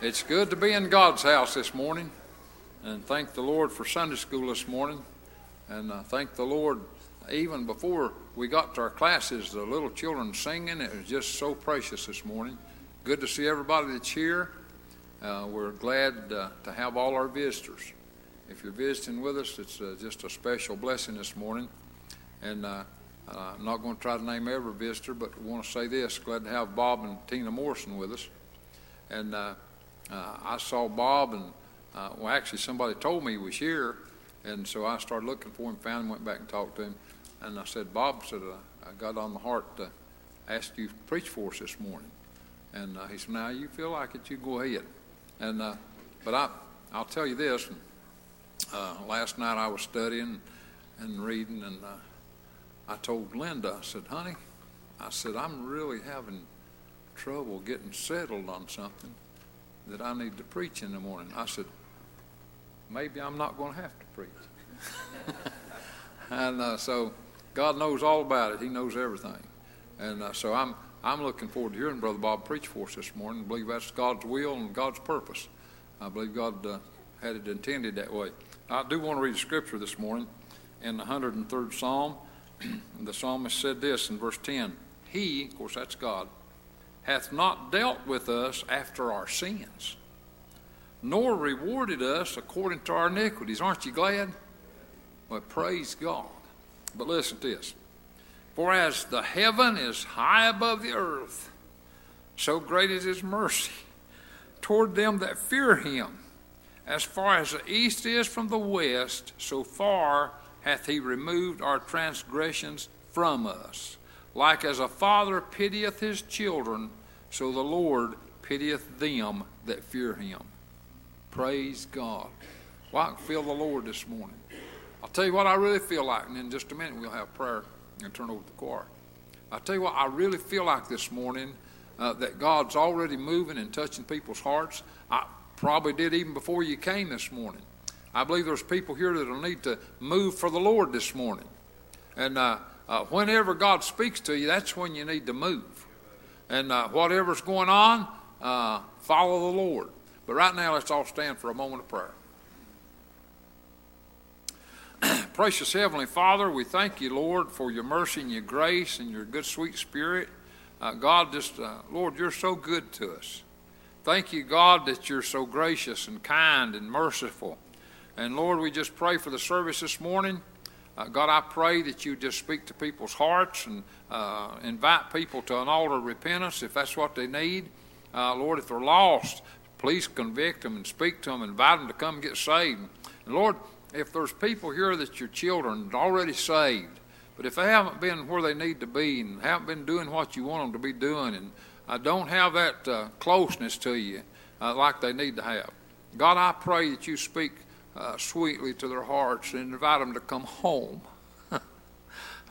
It's good to be in God's house this morning and thank the Lord for Sunday school this morning. And uh, thank the Lord, even before we got to our classes, the little children singing, it was just so precious this morning. Good to see everybody that's here. Uh, we're glad uh, to have all our visitors. If you're visiting with us, it's uh, just a special blessing this morning. And uh, uh, I'm not going to try to name every visitor, but I want to say this glad to have Bob and Tina Morrison with us. And uh, I saw Bob, and uh, well, actually, somebody told me he was here. And so I started looking for him, found him, went back and talked to him. And I said, Bob said, I got on the heart to ask you to preach for us this morning. And uh, he said, Now you feel like it, you go ahead. And uh, but I, I'll tell you this. Uh, last night I was studying and reading, and I told Linda, I said, honey, I said, I'm really having trouble getting settled on something that I need to preach in the morning. I said, maybe I'm not going to have to preach. and uh, so God knows all about it. He knows everything. And uh, so I'm, I'm looking forward to hearing Brother Bob preach for us this morning. I believe that's God's will and God's purpose. I believe God uh, had it intended that way. I do want to read a scripture this morning in the 103rd Psalm. the psalmist said this in verse 10 He, of course, that's God, hath not dealt with us after our sins, nor rewarded us according to our iniquities. Aren't you glad? Well, praise God. But listen to this. For as the heaven is high above the earth, so great is his mercy toward them that fear him. As far as the east is from the west, so far hath he removed our transgressions from us. Like as a father pitieth his children, so the Lord pitieth them that fear him. Praise God. Well, I can feel the Lord this morning. I'll tell you what I really feel like, and in just a minute we'll have prayer and turn over to the choir. I'll tell you what I really feel like this morning uh, that God's already moving and touching people's hearts. I probably did even before you came this morning. I believe there's people here that will need to move for the Lord this morning. And uh, uh, whenever God speaks to you, that's when you need to move. And uh, whatever's going on, uh, follow the Lord. But right now, let's all stand for a moment of prayer. Precious Heavenly Father, we thank you, Lord, for your mercy and your grace and your good, sweet spirit. Uh, God, just, uh, Lord, you're so good to us. Thank you, God, that you're so gracious and kind and merciful. And Lord, we just pray for the service this morning. Uh, God, I pray that you just speak to people's hearts and uh, invite people to an altar of repentance if that's what they need. Uh, Lord, if they're lost, please convict them and speak to them, invite them to come get saved. And Lord, if there's people here that your children are already saved, but if they haven't been where they need to be and haven't been doing what you want them to be doing and uh, don't have that uh, closeness to you uh, like they need to have, God, I pray that you speak uh, sweetly to their hearts and invite them to come home.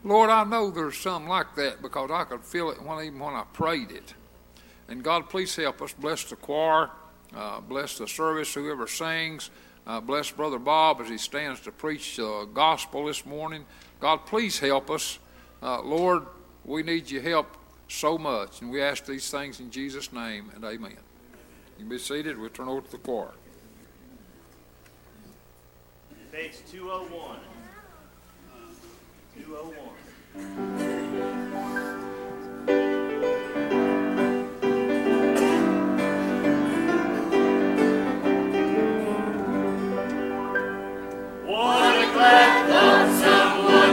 Lord, I know there's some like that because I could feel it when, even when I prayed it. And God, please help us. Bless the choir, uh, bless the service, whoever sings. Uh, bless Brother Bob as he stands to preach the gospel this morning. God, please help us. Uh, Lord, we need your help so much. And we ask these things in Jesus' name and amen. You can be seated. We'll turn over to the choir. Page 201. 201. Blessed Redeemer,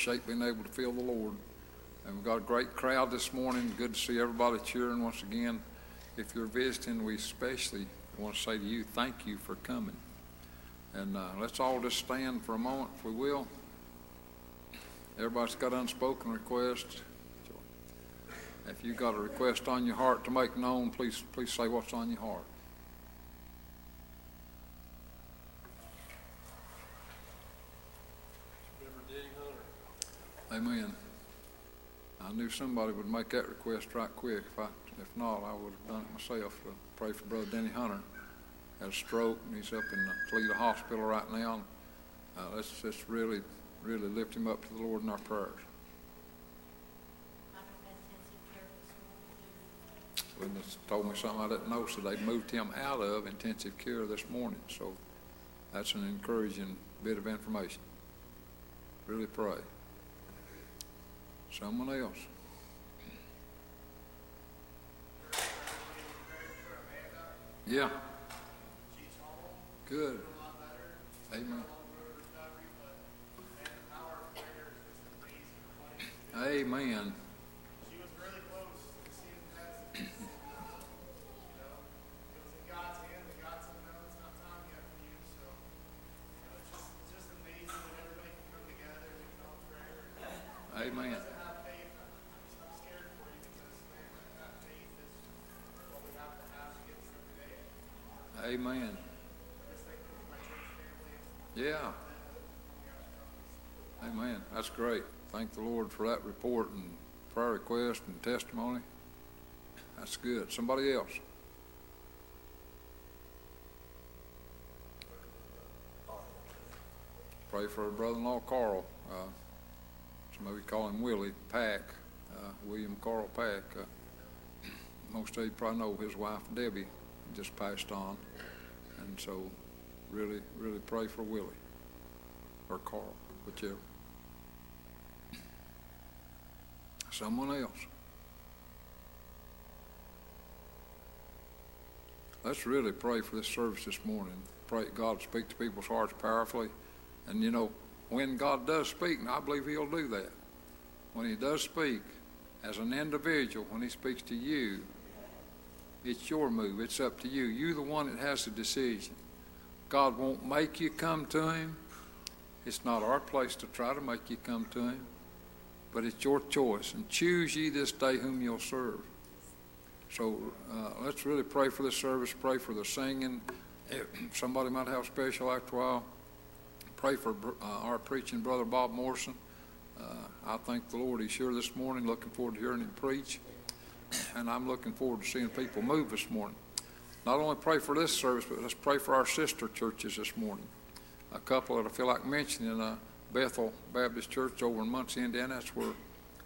appreciate being able to feel the Lord. And we've got a great crowd this morning. Good to see everybody cheering once again. If you're visiting, we especially want to say to you, thank you for coming. And uh, let's all just stand for a moment, if we will. Everybody's got unspoken requests. If you've got a request on your heart to make known, please, please say what's on your heart. Amen. I knew somebody would make that request right quick. If I, if not, I would have done it myself to pray for Brother Denny Hunter. Had a stroke and he's up in the Toledo Hospital right now. Uh, let's just really, really lift him up to the Lord in our prayers. Witness told me something I didn't know, so they moved him out of intensive care this morning. So that's an encouraging bit of information. Really pray. Someone else. Yeah. Good. Amen. Amen. She was really close to seeing that. You know, it was in God's hand, and God said, no, it's not time yet for you. So, you know, it's just, it's just amazing when everybody can come together and we can all pray. Amen. To have faith, I'm, I'm scared for you because, man, that faith is what we have to have to get through the day. Amen. Yeah. Amen. That's great. Thank the Lord for that report and prayer request and testimony. That's good. Somebody else? Pray for our brother-in-law Carl. Uh, call him Willie Pack, uh, William Carl Pack. Uh, most of you probably know his wife Debbie just passed on, and so really, really pray for Willie or Carl, whichever. Someone else. Let's really pray for this service this morning. Pray God speak to people's hearts powerfully. And you know, when God does speak, and I believe He'll do that, when He does speak as an individual, when He speaks to you, it's your move. It's up to you. You're the one that has the decision. God won't make you come to Him. It's not our place to try to make you come to Him, but it's your choice. And choose ye this day whom you'll serve. So uh, let's really pray for this service. Pray for the singing. Somebody might have special after a while. Pray for uh, our preaching brother Bob Morrison. Uh, I thank the Lord he's here this morning. Looking forward to hearing him preach. And I'm looking forward to seeing people move this morning. Not only pray for this service, but let's pray for our sister churches this morning. A couple that I feel like mentioning, uh, Bethel Baptist Church over in Muncie, Indiana. That's where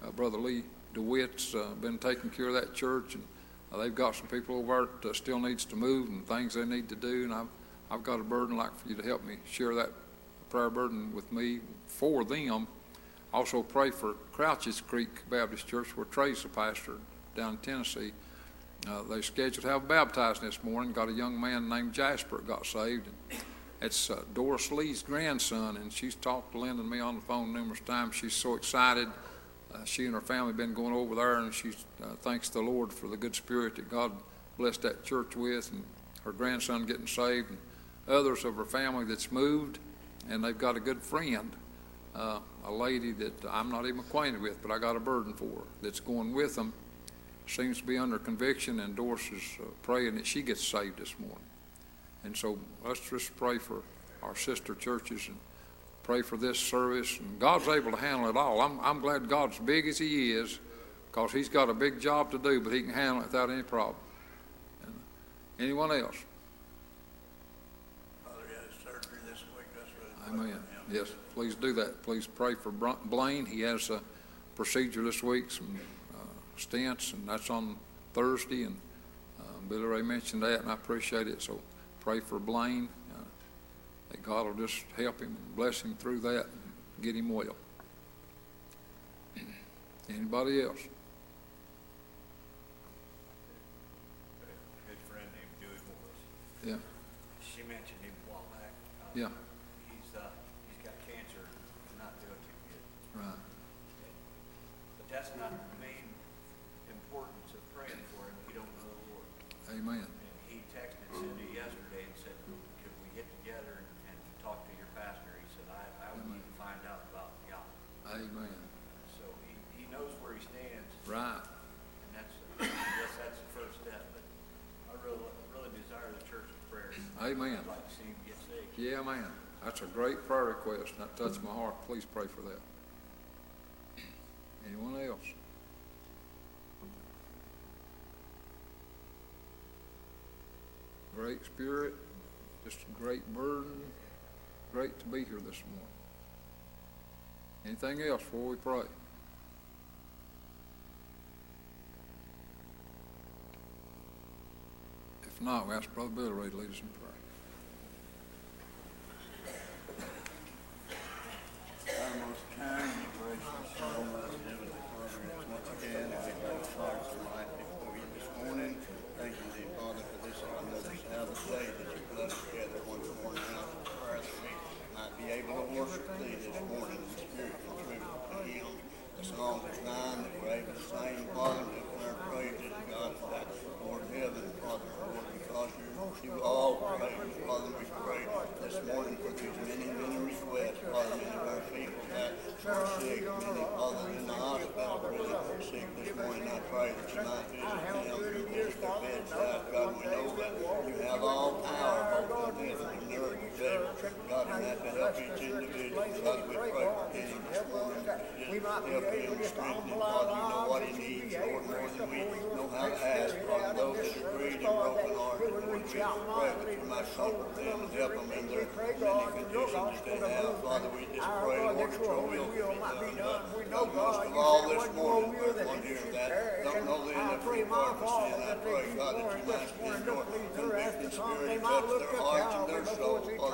uh, Brother Lee DeWitt's uh, been taking care of that church, and uh, they've got some people over there that still needs to move and things they need to do. And I've I've got a burden like for you to help me share that prayer burden with me for them. Also pray for Crouches Creek Baptist Church, where Trey's a pastor down in Tennessee. Uh, they scheduled to have baptized this morning. Got a young man named Jasper got saved. And it's uh, Doris Lee's grandson, and she's talked to Linda and me on the phone numerous times. She's so excited. Uh, she and her family have been going over there, and she uh, thanks the Lord for the good spirit that God blessed that church with, and her grandson getting saved, and others of her family that's moved, and they've got a good friend, uh, a lady that I'm not even acquainted with, but I got a burden for that's going with them. Seems to be under conviction, and Doris is uh, praying that she gets saved this morning. And so let's just pray for our sister churches and pray for this service. And God's able to handle it all. I'm, I'm glad God's big as He is because He's got a big job to do, but He can handle it without any problem. And anyone else? Father, he had surgery this week, that's what. Amen. Yes, please do that. Please pray for Blaine. He has a procedure this week, some stents, and that's on Thursday. And uh, Billy Ray mentioned that, and I appreciate it. So pray for Blaine. Uh, that God will just help him and bless him through that and get him well. Anybody else? Yeah, She mentioned him a while back. Uh, yeah, He's, uh, he's got cancer, and not doing too good. right. But that's not the main importance of praying for him. We don't know the Lord. Amen. And he texted Cindy yesterday and said, could we get together and, and talk to your pastor? He said, I, I would need to find out about God. Amen. So he, he knows where he stands, Right. and that's, I guess that's the first step. But I really, really desire the church's prayers. Amen. I'd like to see him get saved. Yeah, man. That's a great prayer request. That touched my heart. Please pray for that. Anyone else? Great spirit, just a great burden. Great to be here this morning. Anything else before we pray? If not, we ask Brother Billy to lead us in prayer. Our most kind and gracious and almost heavenly Father, once again, we have a hearts and life before you this morning. Thank you, dear Father, for this another Sabbath day that you put us together once more in the house of prayer that we able to worship thee this morning in spirit and truth to Him. The song is nine that we're able to sing, Father, our praises to God that, Lord heaven, Father, Lord, because you all praise, Father, we pray this morning for these many, many requests, Father, many of our people that are sick, many, Father, in the hospital, really sick this morning, I pray that you might visit them, their bedside, God, we know that you have all power, both on heaven and earth, God, and to help each individual, God, we pray for Kenny this morning, just help him, strengthen him, Father, you know what he needs, Lord, more than we know how to ask, are grieved and broken hearted, Lord, we pray that you them and help them in their many conditions they have, Father, we just pray, Lord, that your will be done, God, most of all this morning, there's one here that don't know the infinite purpose, and I pray, God, that you might spend your convicting spirit, touch their hearts and their souls, Father,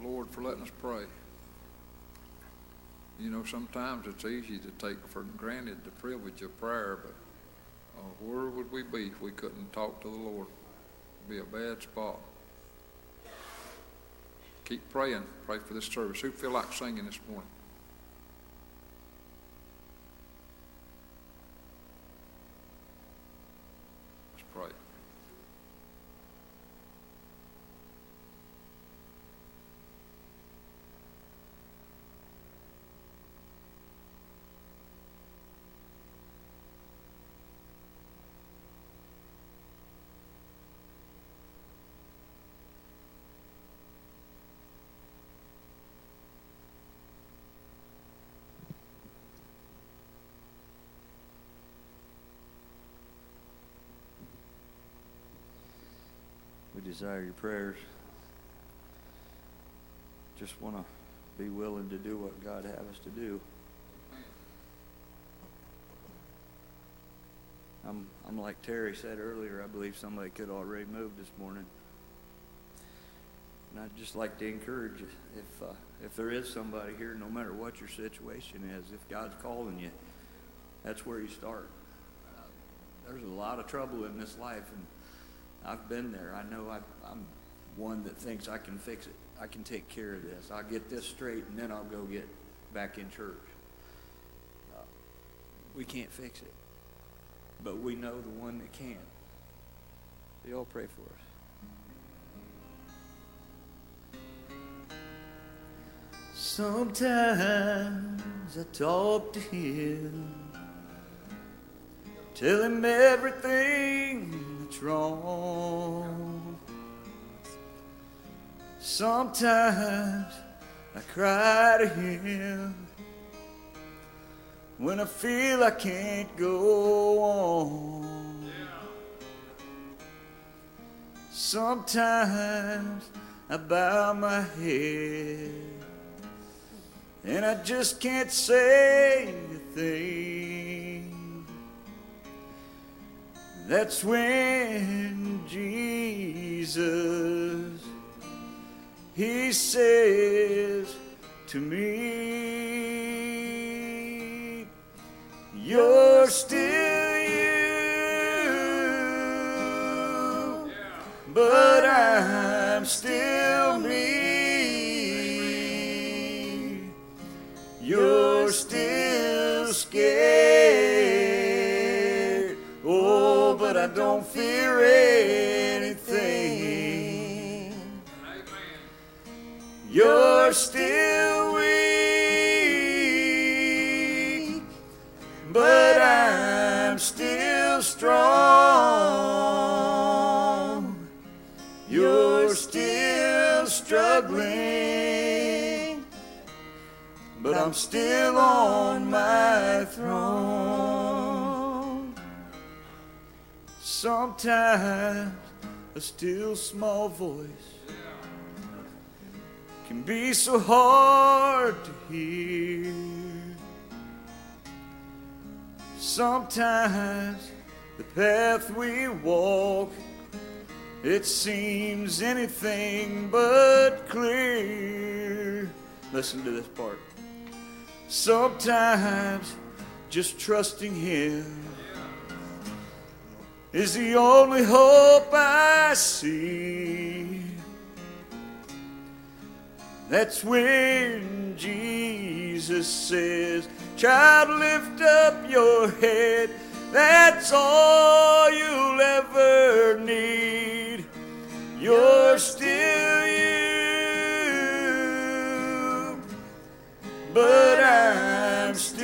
the Lord for letting us pray. You know, sometimes it's easy to take for granted the privilege of prayer, but uh, where would we be if we couldn't talk to the Lord? It'd be a bad spot. Keep praying. Pray for this service. Who feel like singing this morning? Let's pray. We desire your prayers. Just want to be willing to do what God has us to do. I'm, I'm like Terry said earlier, I believe somebody could already move this morning. And I'd just like to encourage you, if, uh, if there is somebody here, no matter what your situation is, if God's calling you, that's where you start. Uh, there's a lot of trouble in this life, and I've been there. I know I, I'm one that thinks I can fix it. I can take care of this. I'll get this straight, and then I'll go get back in church. Uh, we can't fix it, but we know the one that can. They all pray for us. Sometimes I talk to him, tell him everything Sometimes I cry to him, when I feel I can't go on. Sometimes I bow my head and I just can't say a thing. That's when Jesus, He says to me, You're still you, but I'm still me. You're still scared. Don't fear anything. You're still weak, but I'm still strong. You're still struggling, but I'm still on my throne. Sometimes a still small voice can be so hard to hear. Sometimes the path we walk, it seems anything but clear. Listen to this part. Sometimes just trusting Him is the only hope I see. That's when Jesus says, Child, lift up your head. That's all you'll ever need. You're still you, but I'm still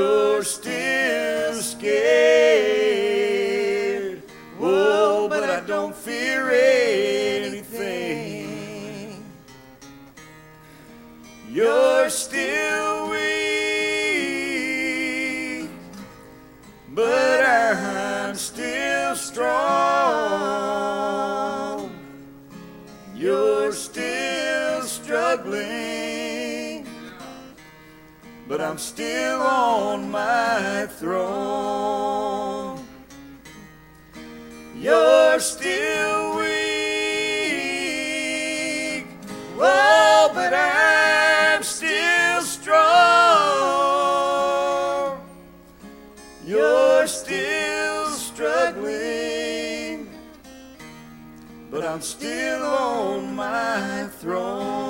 You're still scared. Oh, but I don't fear anything. You're still weak, but I'm still strong. You're still struggling, but I'm still on my throne. You're still weak, oh, but I'm still strong. You're still struggling, but I'm still on my throne.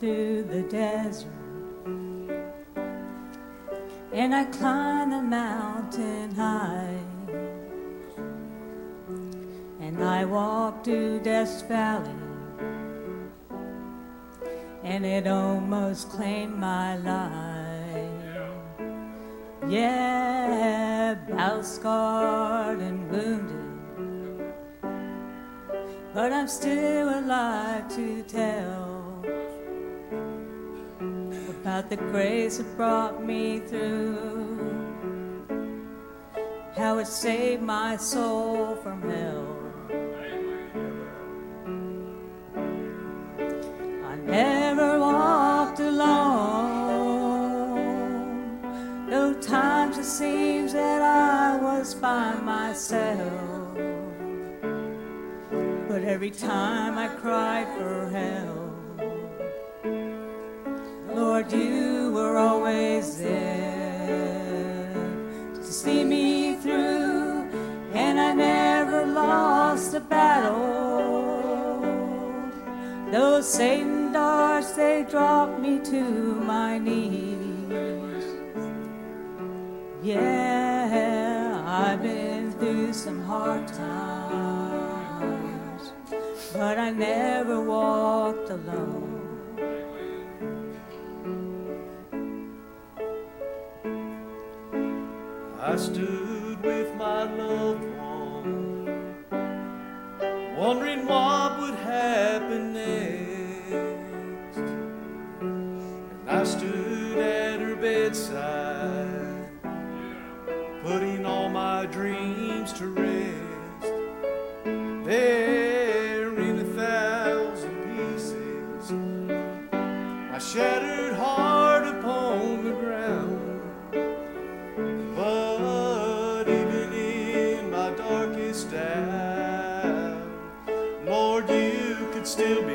Through the desert. And I climbed the mountain high. And I walked through Death's Valley. And it almost claimed my life. Yeah, battle scarred and wounded, but I'm still alive to tell about the grace that brought me through, how it saved my soul alone. I stood still be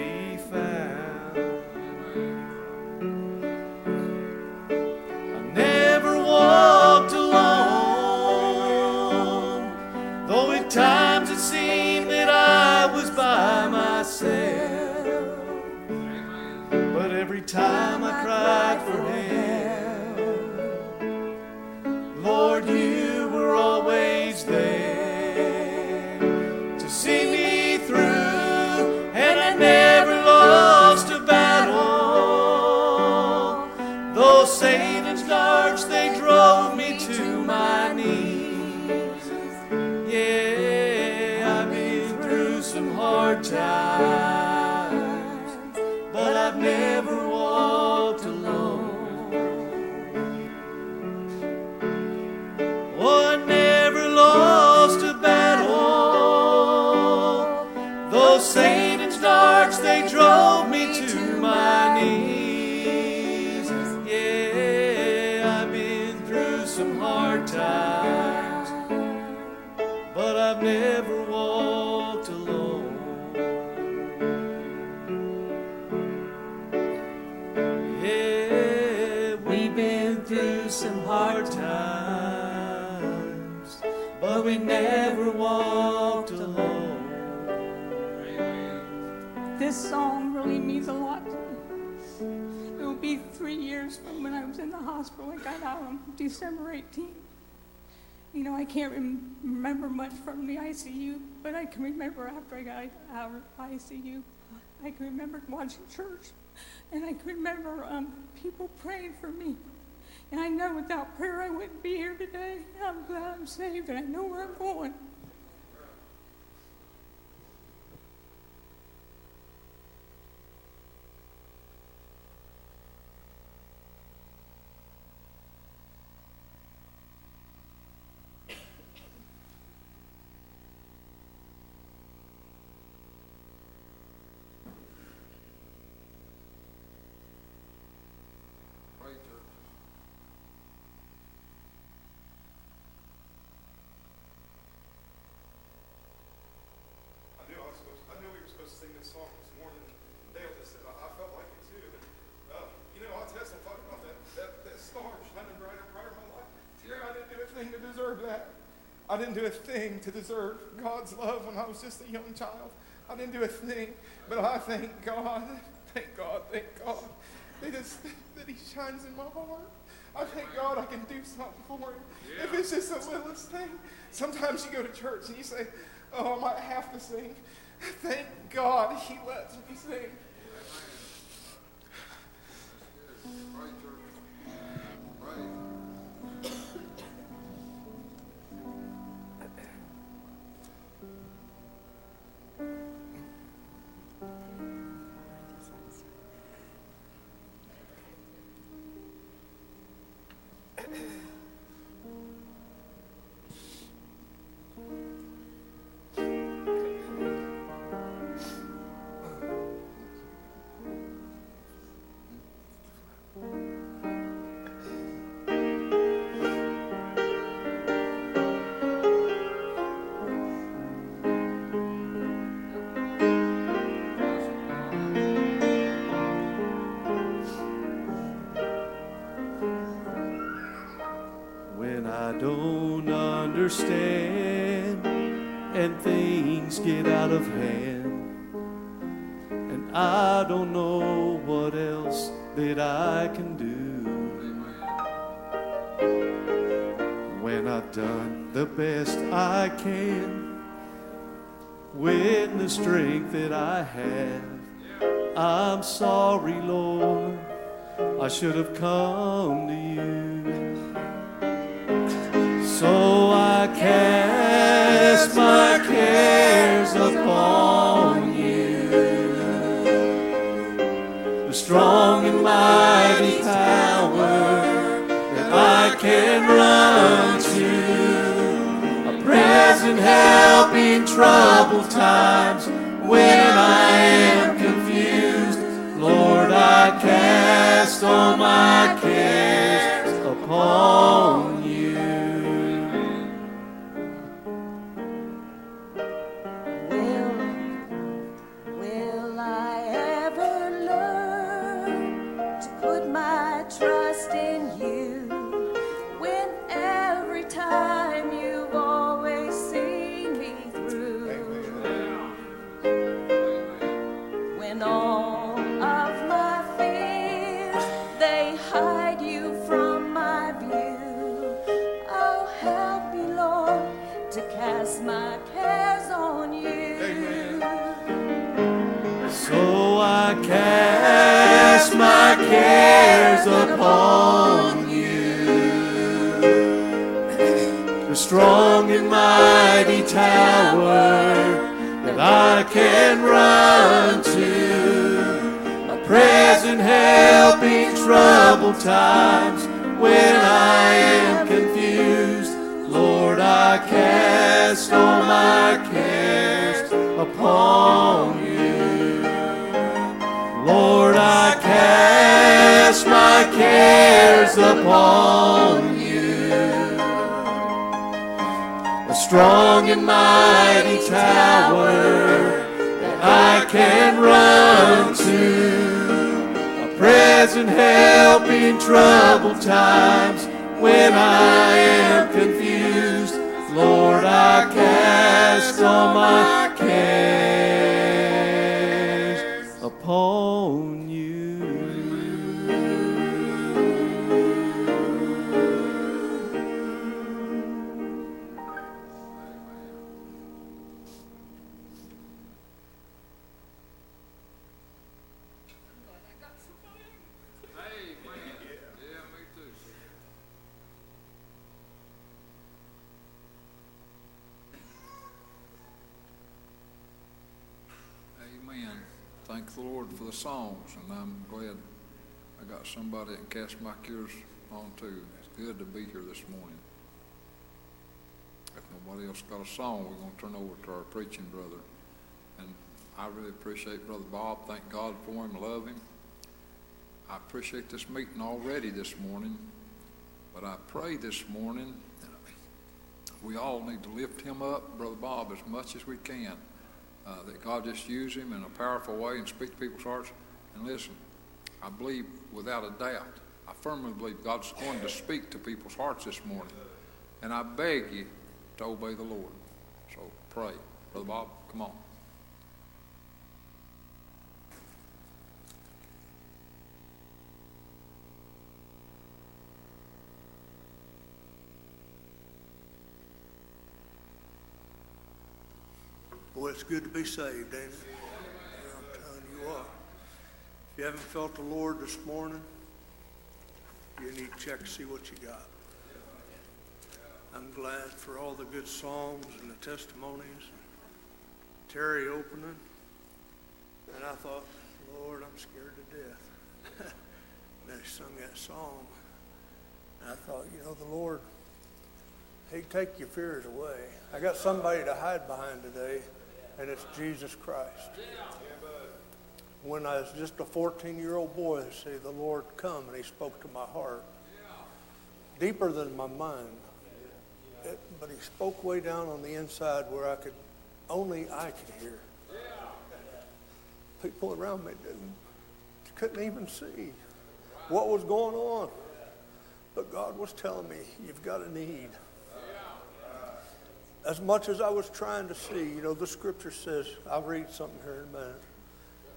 the hospital. I got out on December 18th. You know, I can't rem- remember much from the ICU, but I can remember after I got out of ICU. I can remember watching church, and I can remember um, people praying for me. And I know without prayer I wouldn't be here today. I'm glad I'm saved, and I know where I'm going. Pray, church. I knew I was supposed, I knew we were supposed to sing this song this morning. Dale just said, I, I felt like it too. And, uh, you know, I testified about that, that, that star shining brighter, brighter in my life. Yeah, I didn't do a thing to deserve that. I didn't do a thing to deserve God's love when I was just a young child. I didn't do a thing, but I thank God, thank God, thank God that, that He shines in my heart. I thank God I can do something for Him. If it's just the littlest thing. Sometimes you go to church and you say, Oh, I might have to sing. Thank God He lets me sing. Can with the strength that I have. I'm sorry, Lord, I should have come to you. Present help in troubled times when I am confused. Lord, I cast all my cares upon cast my cares upon you. The strong and mighty tower that I can run to. A present help in troubled times when I am confused. Lord, I cast all my cares upon my cares upon you. A strong and mighty tower that I can run to. A present help in troubled times when I am confused. Lord, I cast all my somebody and cast my cares on too. It's good to be here this morning. If nobody else got a song, we're gonna turn over to our preaching brother. And I really appreciate Brother Bob. Thank God for him, love him. I appreciate this meeting already this morning, but I pray this morning we all need to lift him up, Brother Bob, as much as we can. Uh, that God just use him in a powerful way and speak to people's hearts. And listen, I believe without a doubt, I firmly believe God's going to speak to people's hearts this morning. And I beg you to obey the Lord. So pray. Brother Bob, come on. Boy, it's good to be saved, ain't it? I'm telling you what. If you haven't felt the Lord this morning, you need to check to see what you got. I'm glad for all the good songs and the testimonies. Terry opening. And I thought, Lord, I'm scared to death. and then he sung that song. And I thought, you know, the Lord, He'd take your fears away. I got somebody to hide behind today, and it's Jesus Christ. When I was just a 14 year old boy, I say, The Lord come, and He spoke to my heart. Deeper than my mind. It, but He spoke way down on the inside where I could, only I could hear. People around me didn't, couldn't even see what was going on. But God was telling me, You've got a need. as much as I was trying to see, you know, the scripture says, I'll read something here in a minute.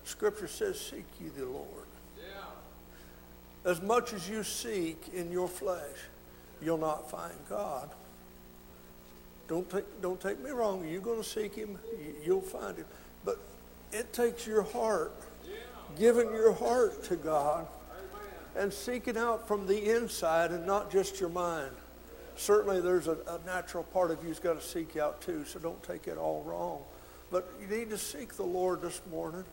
Scripture says, Seek ye the Lord. As much as you seek in your flesh, you'll not find God. Don't take, don't take me wrong. You're going to seek Him, you- you'll find Him. But it takes your heart, giving your heart to God, and seeking out from the inside and not just your mind. Certainly, there's a, a natural part of you's got to seek out too, so don't take it all wrong. But you need to seek the Lord this morning.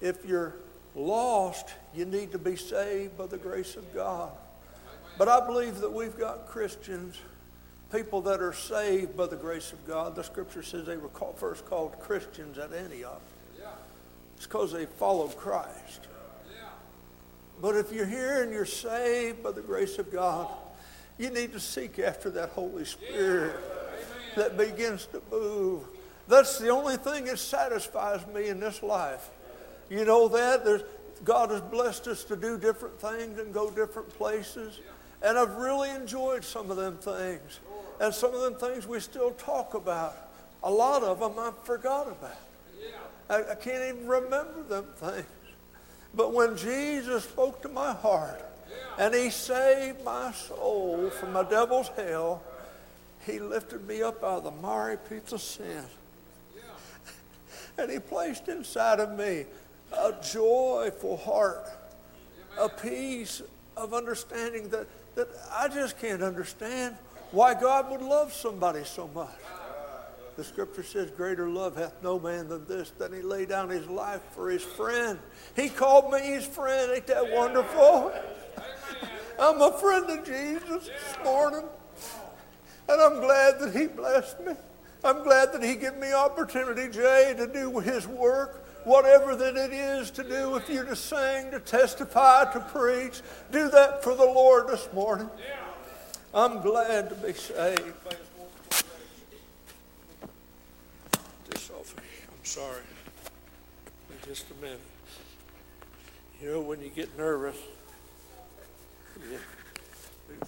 If you're lost, you need to be saved by the grace of God. But I believe that we've got Christians, people that are saved by the grace of God. The scripture says they were called, first called Christians at Antioch. It's because they followed Christ. But if you're here and you're saved by the grace of God, you need to seek after that Holy Spirit that begins to move. That's the only thing that satisfies me in this life. You know that? There's, God has blessed us to do different things and go different places. And I've really enjoyed some of them things. And some of them things we still talk about. A lot of them I forgot about. I, I can't even remember them things. But when Jesus spoke to my heart and he saved my soul from the devil's hell, he lifted me up out of the miry pits of sin. And he placed inside of me a joyful heart, a peace of understanding that, that I just can't understand why God would love somebody so much. The scripture says, Greater love hath no man than this, than he lay down his life for his friend. He called me his friend. Ain't that wonderful? I'm a friend of Jesus this morning. And I'm glad that he blessed me. I'm glad that he gave me opportunity, Jay, to do his work. Whatever that it is to do, if you to sing, to testify, to preach, do that for the Lord this morning. I'm glad to be saved. Off. I'm sorry. Just a minute. You know, when you get nervous, and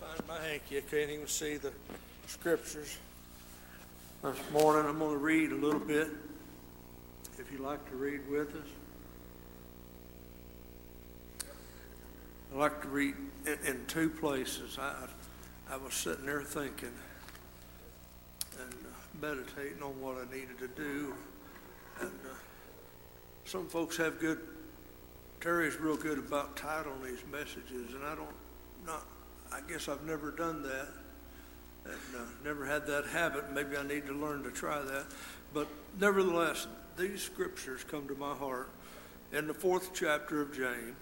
find my hanky. I can't even see the scriptures. This morning I'm going to read a little bit. If you'd like to read with us. I like to read in, in two places. I, I was sitting there thinking and uh, meditating on what I needed to do. And uh, some folks have good, Terry's real good about titling these messages, and I don't, not, I guess I've never done that and uh, never had that habit. Maybe I need to learn to try that. But nevertheless, these scriptures come to my heart in the fourth chapter of James.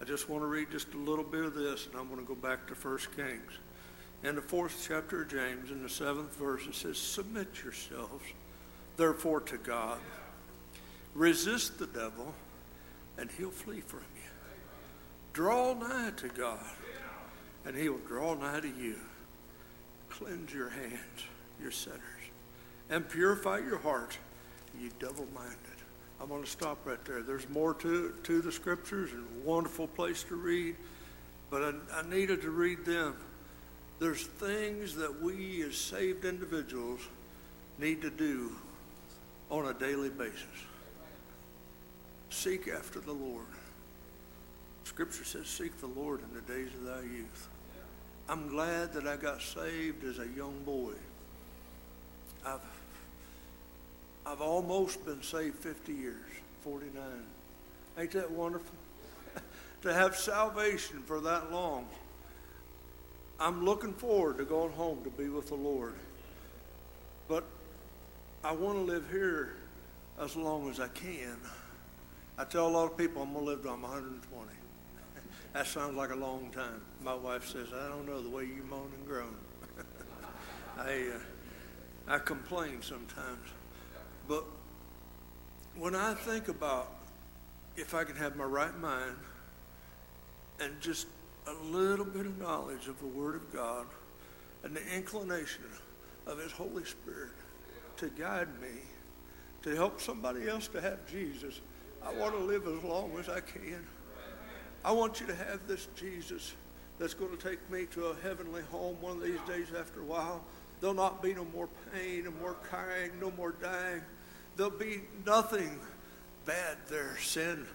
I just want to read just a little bit of this, and I'm going to go back to 1 Kings. In the fourth chapter of James, in the seventh verse, it says, Submit yourselves, therefore, to God. Resist the devil, and he'll flee from you. Draw nigh to God, and he will draw nigh to you. Cleanse your hands, your sinners, and purify your heart, you double minded. I'm going to stop right there. There's more to, to the scriptures and a wonderful place to read, but I, I needed to read them. There's things that we as saved individuals need to do on a daily basis. Seek after the Lord. Scripture says, Seek the Lord in the days of thy youth. I'm glad that I got saved as a young boy. I've, I've almost been saved 50 years, 49. Ain't that wonderful? to have salvation for that long. I'm looking forward to going home to be with the Lord. But I want to live here as long as I can. I tell a lot of people I'm going to live till I'm 120. That sounds like a long time. My wife says, I don't know the way you moan and groan. I, uh, I complain sometimes. But when I think about if I can have my right mind and just a little bit of knowledge of the Word of God and the inclination of His Holy Spirit to guide me, to help somebody else to have Jesus, I want to live as long as I can. I want you to have this Jesus that's going to take me to a heavenly home one of these days after a while. There'll not be no more pain, no more crying, no more dying. There'll be nothing bad there. Sin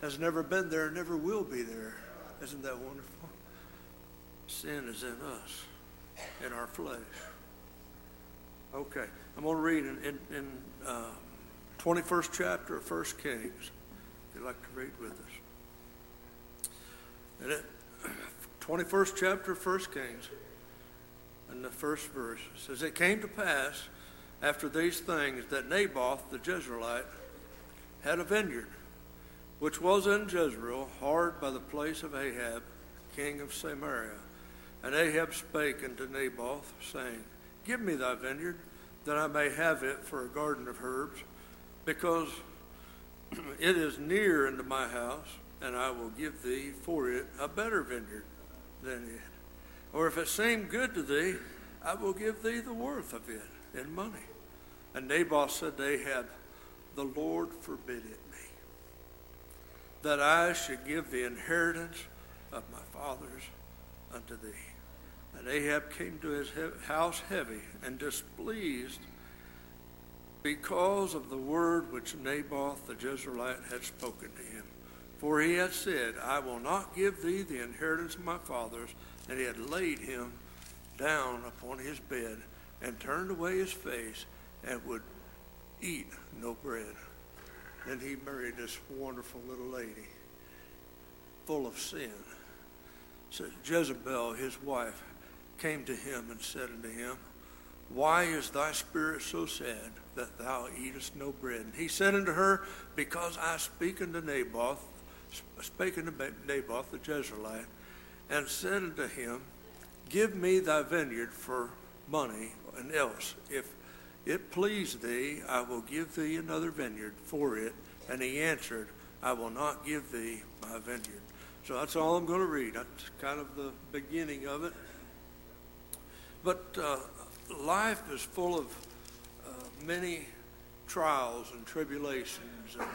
has never been there, and never will be there. Isn't that wonderful? Sin is in us, in our flesh. Okay, I'm going to read in, in, in uh, 21st chapter of 1 Kings, if you'd like to read with us. And it, 21st chapter of 1 Kings, and the first verse it says, It came to pass after these things that Naboth the Jezreelite had a vineyard, which was in Jezreel, hard by the place of Ahab, king of Samaria. And Ahab spake unto Naboth, saying, Give me thy vineyard, that I may have it for a garden of herbs, because it is near unto my house, and I will give thee for it a better vineyard than it. Or if it seem good to thee, I will give thee the worth of it in money. And Naboth said to Ahab, The Lord forbid it me, that I should give the inheritance of my fathers unto thee. And Ahab came to his house heavy and displeased because of the word which Naboth the Jezreelite had spoken to him. For he had said, I will not give thee the inheritance of my fathers. And he had laid him down upon his bed and turned away his face and would eat no bread. Then he married this wonderful little lady, full of sin. So Jezebel, his wife, came to him and said unto him, Why is thy spirit so sad that thou eatest no bread? And he said unto her, Because I speak unto Naboth, spake unto Naboth the Jezreelite, and said unto him, Give me thy vineyard for money, and else, if it please thee, I will give thee another vineyard for it. And he answered, I will not give thee my vineyard. So that's all I'm going to read. That's kind of the beginning of it. But uh, life is full of uh, many trials and tribulations, and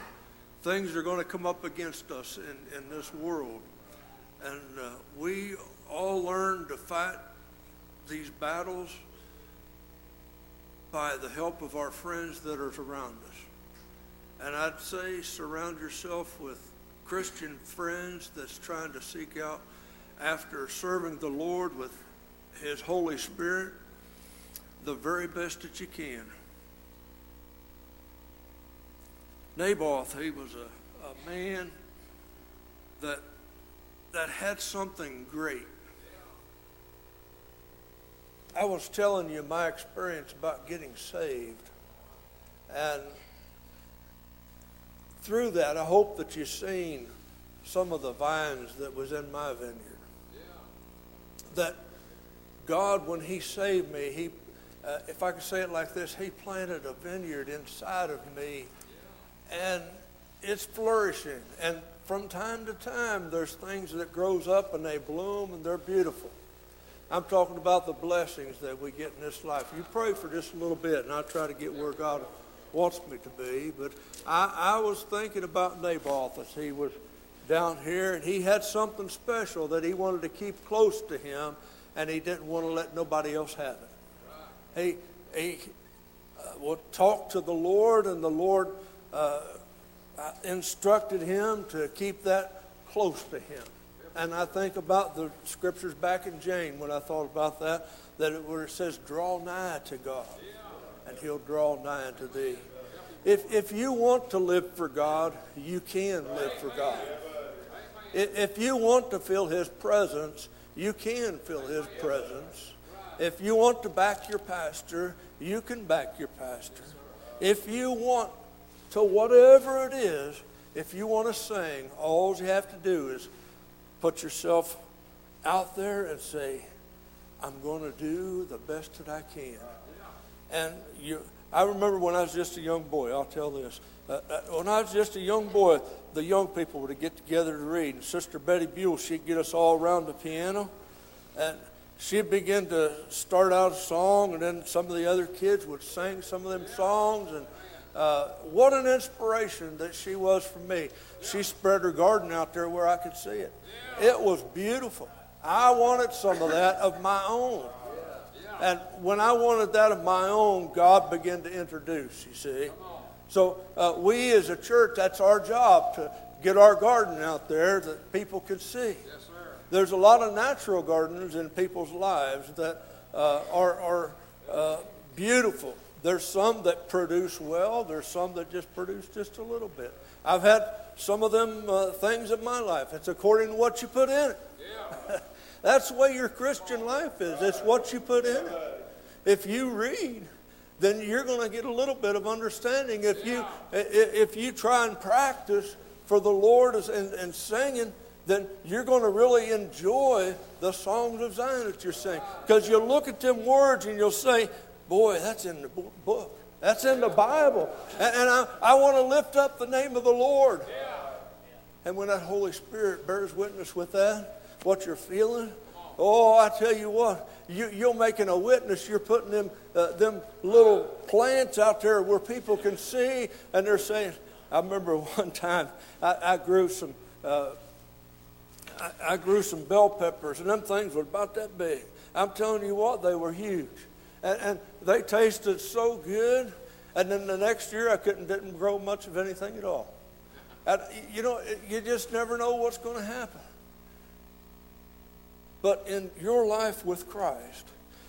things are going to come up against us in, in this world. And uh, we all learn to fight these battles by the help of our friends that are around us. And I'd say surround yourself with Christian friends that's trying to seek out after serving the Lord with His Holy Spirit the very best that you can. Naboth, he was a, a man that that had something great. I was telling you my experience about getting saved. And through that, I hope that you've seen some of the vines that was in my vineyard. That God, when He saved me, He, uh, if I could say it like this, He planted a vineyard inside of me, and it's flourishing. And from time to time, there's things that grows up and they bloom and they're beautiful. I'm talking about the blessings that we get in this life. You pray for just a little bit, and I'll try to get where God wants me to be. But I, I was thinking about Naboth as he was down here, and he had something special that he wanted to keep close to him, and he didn't want to let nobody else have it. He, he uh, would talk to the Lord, and the Lord uh, instructed him to keep that close to him. And I think about the scriptures back in James when I thought about that, that it, where it says, draw nigh to God, and he'll draw nigh to thee. If, if you want to live for God, you can live for God. If you want to feel his presence, you can feel his presence. If you want to back your pastor, you can back your pastor. If you want to whatever it is, if you want to sing, all you have to do is put yourself out there and say, I'm going to do the best that I can. And you, I remember when I was just a young boy, I'll tell this. Uh, uh, when I was just a young boy, the young people would get together to read. And Sister Betty Buell, she'd get us all around the piano. And she'd begin to start out a song, and then some of the other kids would sing some of them songs. And uh, what an inspiration that she was for me. She spread her garden out there where I could see it. It was beautiful. I wanted some of that of my own. And when I wanted that of my own, God began to introduce, you see. So uh, we as a church, that's our job to get our garden out there that people can see. There's a lot of natural gardens in people's lives that uh, are, are uh, beautiful. There's some that produce well. There's some that just produce just a little bit. I've had some of them uh, things in my life. It's according to what you put in it. Yeah. That's the way your Christian life is. It's what you put in it. If you read, then you're going to get a little bit of understanding. If you if you try and practice for the Lord and, and singing, then you're going to really enjoy the songs of Zion that you're singing. Because you'll look at them words and you'll say, "Boy, that's in the book. That's in the Bible." And, and I, I want to lift up the name of the Lord. And when that Holy Spirit bears witness with that, what you're feeling. Oh, I tell you what, you, you're making a witness. You're putting them, uh, them little plants out there where people can see, and they're saying, I remember one time I, I grew some. Uh, I, I grew some bell peppers, and them things were about that big. I'm telling you what, they were huge, and, and they tasted so good. And then the next year, I couldn't didn't grow much of anything at all. And, you know, you just never know what's going to happen. But in your life with Christ,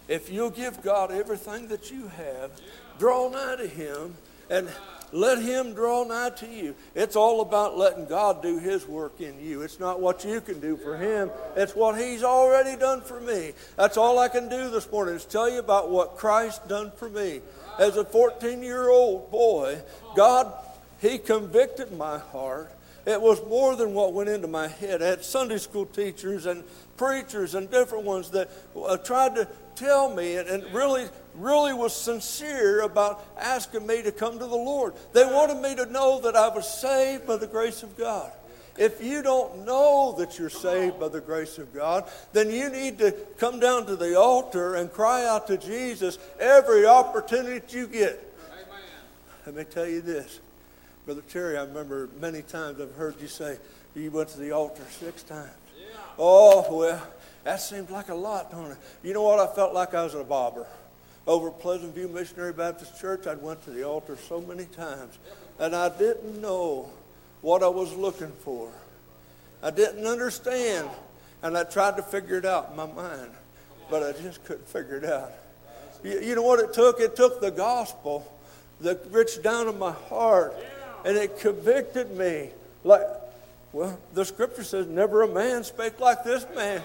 if you'll give God everything that you have, draw nigh to Him, and let Him draw nigh to you. It's all about letting God do His work in you. It's not what you can do for Him, it's what He's already done for me. That's all I can do this morning is tell you about what Christ done for me. As a 14 year old boy, God, He convicted my heart. It was more than what went into my head. I had Sunday school teachers and preachers and different ones that uh, tried to tell me and, and really, really was sincere about asking me to come to the Lord. They wanted me to know that I was saved by the grace of God. If you don't know that you're saved by the grace of God, then you need to come down to the altar and cry out to Jesus every opportunity you get. Amen. Let me tell you this. Brother Terry, I remember many times I've heard you say you went to the altar six times. Oh, well, that seems like a lot, don't it? You know what? I felt like I was a bobber. Over Pleasant View Missionary Baptist Church, I went to the altar so many times, and I didn't know what I was looking for. I didn't understand, and I tried to figure it out in my mind, but I just couldn't figure it out. You, you know what it took? It took the gospel that reached down in my heart, and it convicted me like well, the scripture says, Never a man spake like this man.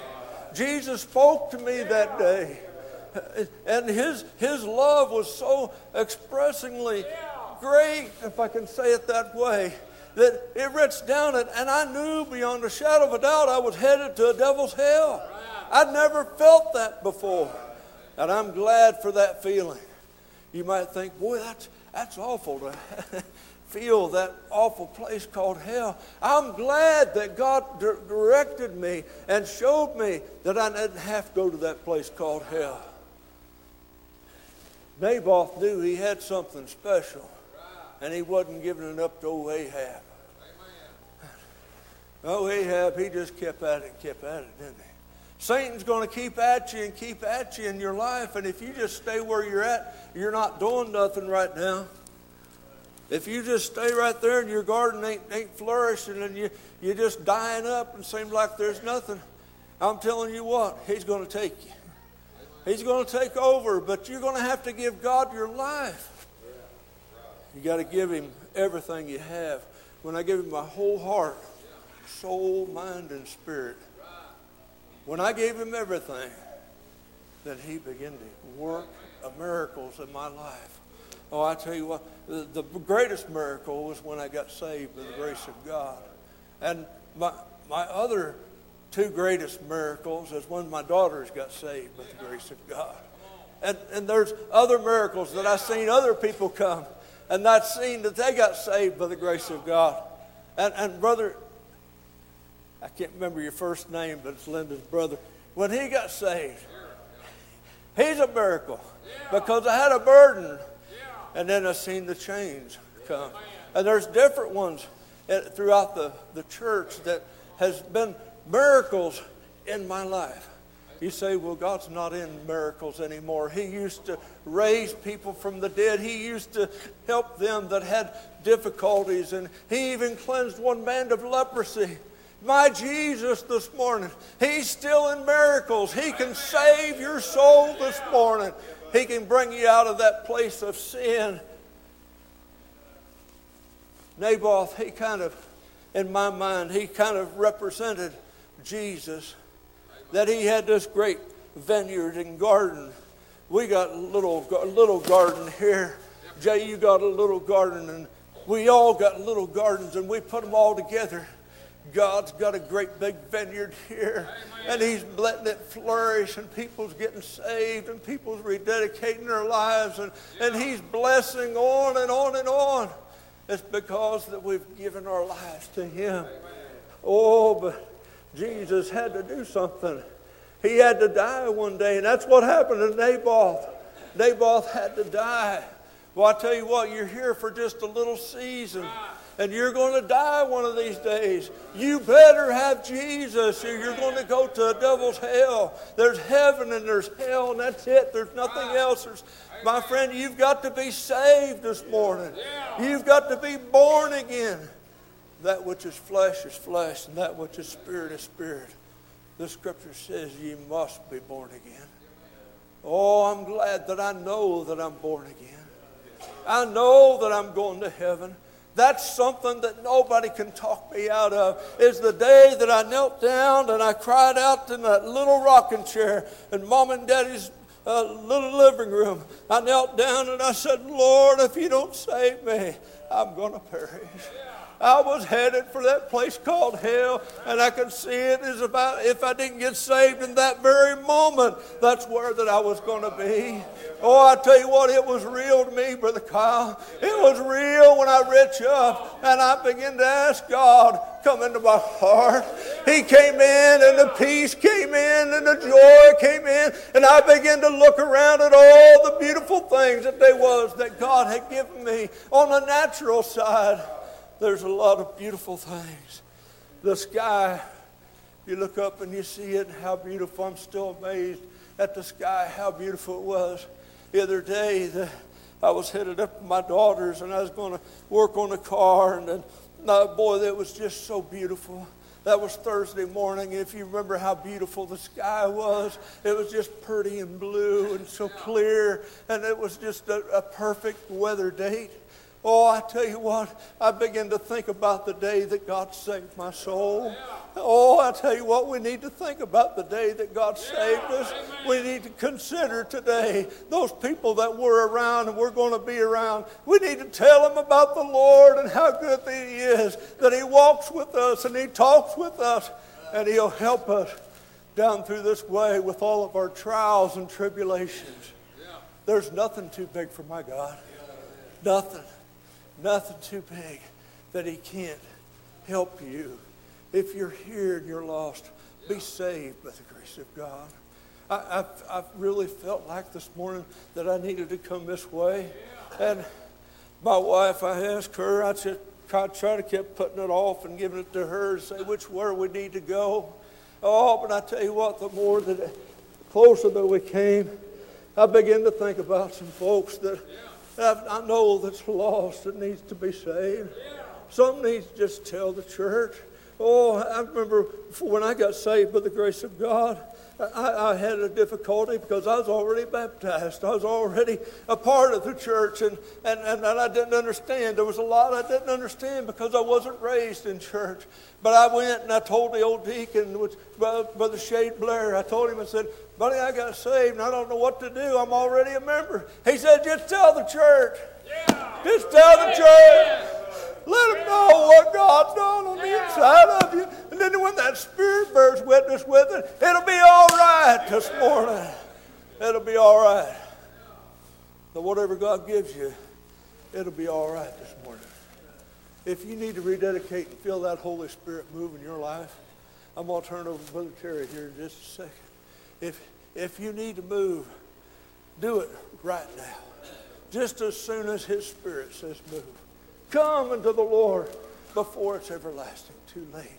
Jesus spoke to me that day. And his, his love was so expressingly great, if I can say it that way, that it reached down it, and I knew beyond a shadow of a doubt I was headed to a devil's hell. I'd never felt that before. And I'm glad for that feeling. You might think, boy, that's, that's awful to feel that awful place called hell. I'm glad that God di- directed me and showed me that I didn't have to go to that place called hell. Naboth knew he had something special, and he wasn't giving it up to old Ahab. Oh, Ahab, he just kept at it and kept at it, didn't he? Satan's going to keep at you and keep at you in your life, and if you just stay where you're at, you're not doing nothing right now. If you just stay right there and your garden ain't, ain't flourishing and you, you're just dying up and seems like there's nothing, I'm telling you what, He's going to take you. He's going to take over, but you're going to have to give God your life. You got to give Him everything you have. When I give Him my whole heart, soul, mind, and spirit, when I gave Him everything, then He began to work miracles in my life. Oh, I tell you what, the, the greatest miracle was when I got saved by the grace of God. And my, my other two greatest miracles is when my daughters got saved by the grace of God. And, and there's other miracles that I've seen other people come and not seen that they got saved by the grace of God. And, and brother, I can't remember your first name, but it's Linda's brother. When he got saved, he's a miracle because I had a burden and then I've seen the change come. And there's different ones throughout the, the church that has been miracles in my life. You say, well, God's not in miracles anymore. He used to raise people from the dead. He used to help them that had difficulties, and He even cleansed one man of leprosy. My Jesus this morning, He's still in miracles. He can save your soul this morning. He can bring you out of that place of sin. Naboth, he kind of, in my mind, he kind of represented Jesus. That he had this great vineyard and garden. We got a little, little garden here. Jay, you got a little garden, and we all got little gardens, and we put them all together. God's got a great big vineyard here, and He's letting it flourish, and people's getting saved, and people's rededicating their lives, and, and He's blessing on and on and on. It's because that we've given our lives to Him. Oh, but Jesus had to do something. He had to die one day, and that's what happened to Naboth. Naboth had to die. Well, I tell you what, you're here for just a little season and you're going to die one of these days. You better have Jesus or you're going to go to a devil's hell. There's heaven and there's hell, and that's it. There's nothing else. There's, my friend, you've got to be saved this morning. You've got to be born again. That which is flesh is flesh, and that which is spirit is spirit. The scripture says ye must be born again. Oh, I'm glad that I know that I'm born again. I know that I'm going to heaven. That's something that nobody can talk me out of. Is the day that I knelt down and I cried out in that little rocking chair in mom and daddy's uh, little living room. I knelt down and I said, Lord, if you don't save me, I'm going to perish. I was headed for that place called hell, and I could see it is about if I didn't get saved in that very moment, that's where that I was going to be. Oh, I tell you what, it was real to me, Brother Kyle. It was real when I reached up and I began to ask God, come into my heart. He came in and the peace came in and the joy came in and I began to look around at all the beautiful things that there was that God had given me on the natural side there's a lot of beautiful things. The sky, you look up and you see it, how beautiful. I'm still amazed at the sky, how beautiful it was. The other day, the, I was headed up with my daughters and I was going to work on the car, and then, uh, boy, that was just so beautiful. That was Thursday morning. If you remember how beautiful the sky was, it was just pretty and blue and so clear, and it was just a, a perfect weather date. Oh, I tell you what, I begin to think about the day that God saved my soul. Oh, I tell you what, we need to think about the day that God saved us. We need to consider today those people that were around and we're going to be around. We need to tell them about the Lord and how good He is, that He walks with us and He talks with us, and He'll help us down through this way with all of our trials and tribulations. There's nothing too big for my God. Nothing. Nothing too big that He can't help you. If you're here and you're lost, be saved by the grace of God. I, I've, I've really felt like this morning that I needed to come this way. And my wife, I asked her, I said, I try to keep putting it off and giving it to her to say which where we need to go. Oh, but I tell you what, the more that closer that we came, I began to think about some folks that I know that's lost that needs to be saved. Some needs to just tell the church. Oh, I remember when I got saved by the grace of God, I, I, had a difficulty because I was already baptized. I was already a part of the church, and, and, and, I didn't understand. There was a lot I didn't understand because I wasn't raised in church. But I went and I told the old deacon, which, Brother Shade Blair, I told him, I said, Buddy, I got saved and I don't know what to do. I'm already a member. He said, Just tell the church. Yeah. Just tell the church. Let them know what God's done on the inside of you. And then when that Spirit bears witness with it, it'll be all right this morning. It'll be all right. So whatever God gives you, it'll be all right this morning. If you need to rededicate and feel that Holy Spirit move in your life, I'm going to turn over to Brother Terry here in just a second. If, if you need to move, do it right now. Just as soon as His Spirit says move. Come unto the Lord before it's everlasting too late.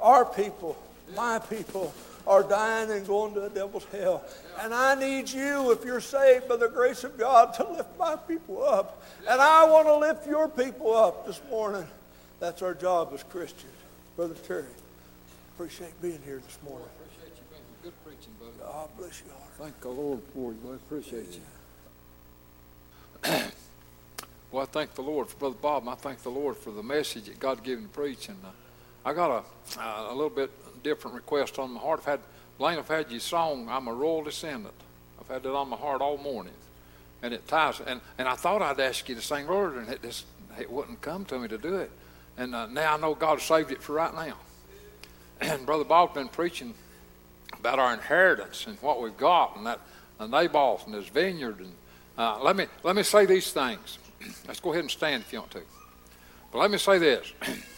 Our people, my people, are dying and going to the devil's hell. And I need you, if you're saved by the grace of God, to lift my people up. And I want to lift your people up this morning. That's our job as Christians. Brother Terry, appreciate being here this morning. Appreciate you being good preaching, buddy. God bless you, heart. Thank the Lord for you, buddy. Appreciate you. well, I thank the Lord for Brother Bob, and I thank the Lord for the message that God gave him to preach. And uh, I got a, uh, a little bit different requests on my heart. I've had, Blaine, I've had your song, I'm a Royal Descendant. I've had that on my heart all morning. And it ties, and, and I thought I'd ask you to sing Lord, and it just, it wouldn't come to me to do it. And uh, now I know God saved it for right now. And Brother Bob's been preaching about our inheritance and what we've got, and that uh, Naboth and his vineyard. And uh, let me let me say these things. Let's go ahead and stand if you want to. But let me say this: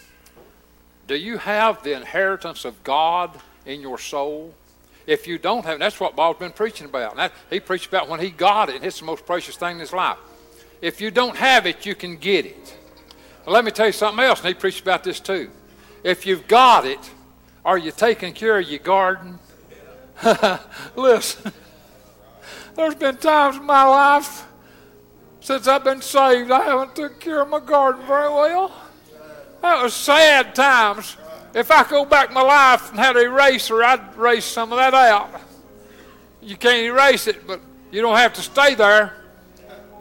Do you have the inheritance of God in your soul? If you don't have, that's what Bob's been preaching about. That, he preached about when he got it, and it's the most precious thing in his life. If you don't have it, you can get it. Well, let me tell you something else, and he preached about this too. If you've got it, are you taking care of your garden? Listen, there's been times in my life since I've been saved I haven't took care of my garden very well. That was sad times. If I go back my life and had an eraser, I'd erase some of that out. You can't erase it, but you don't have to stay there.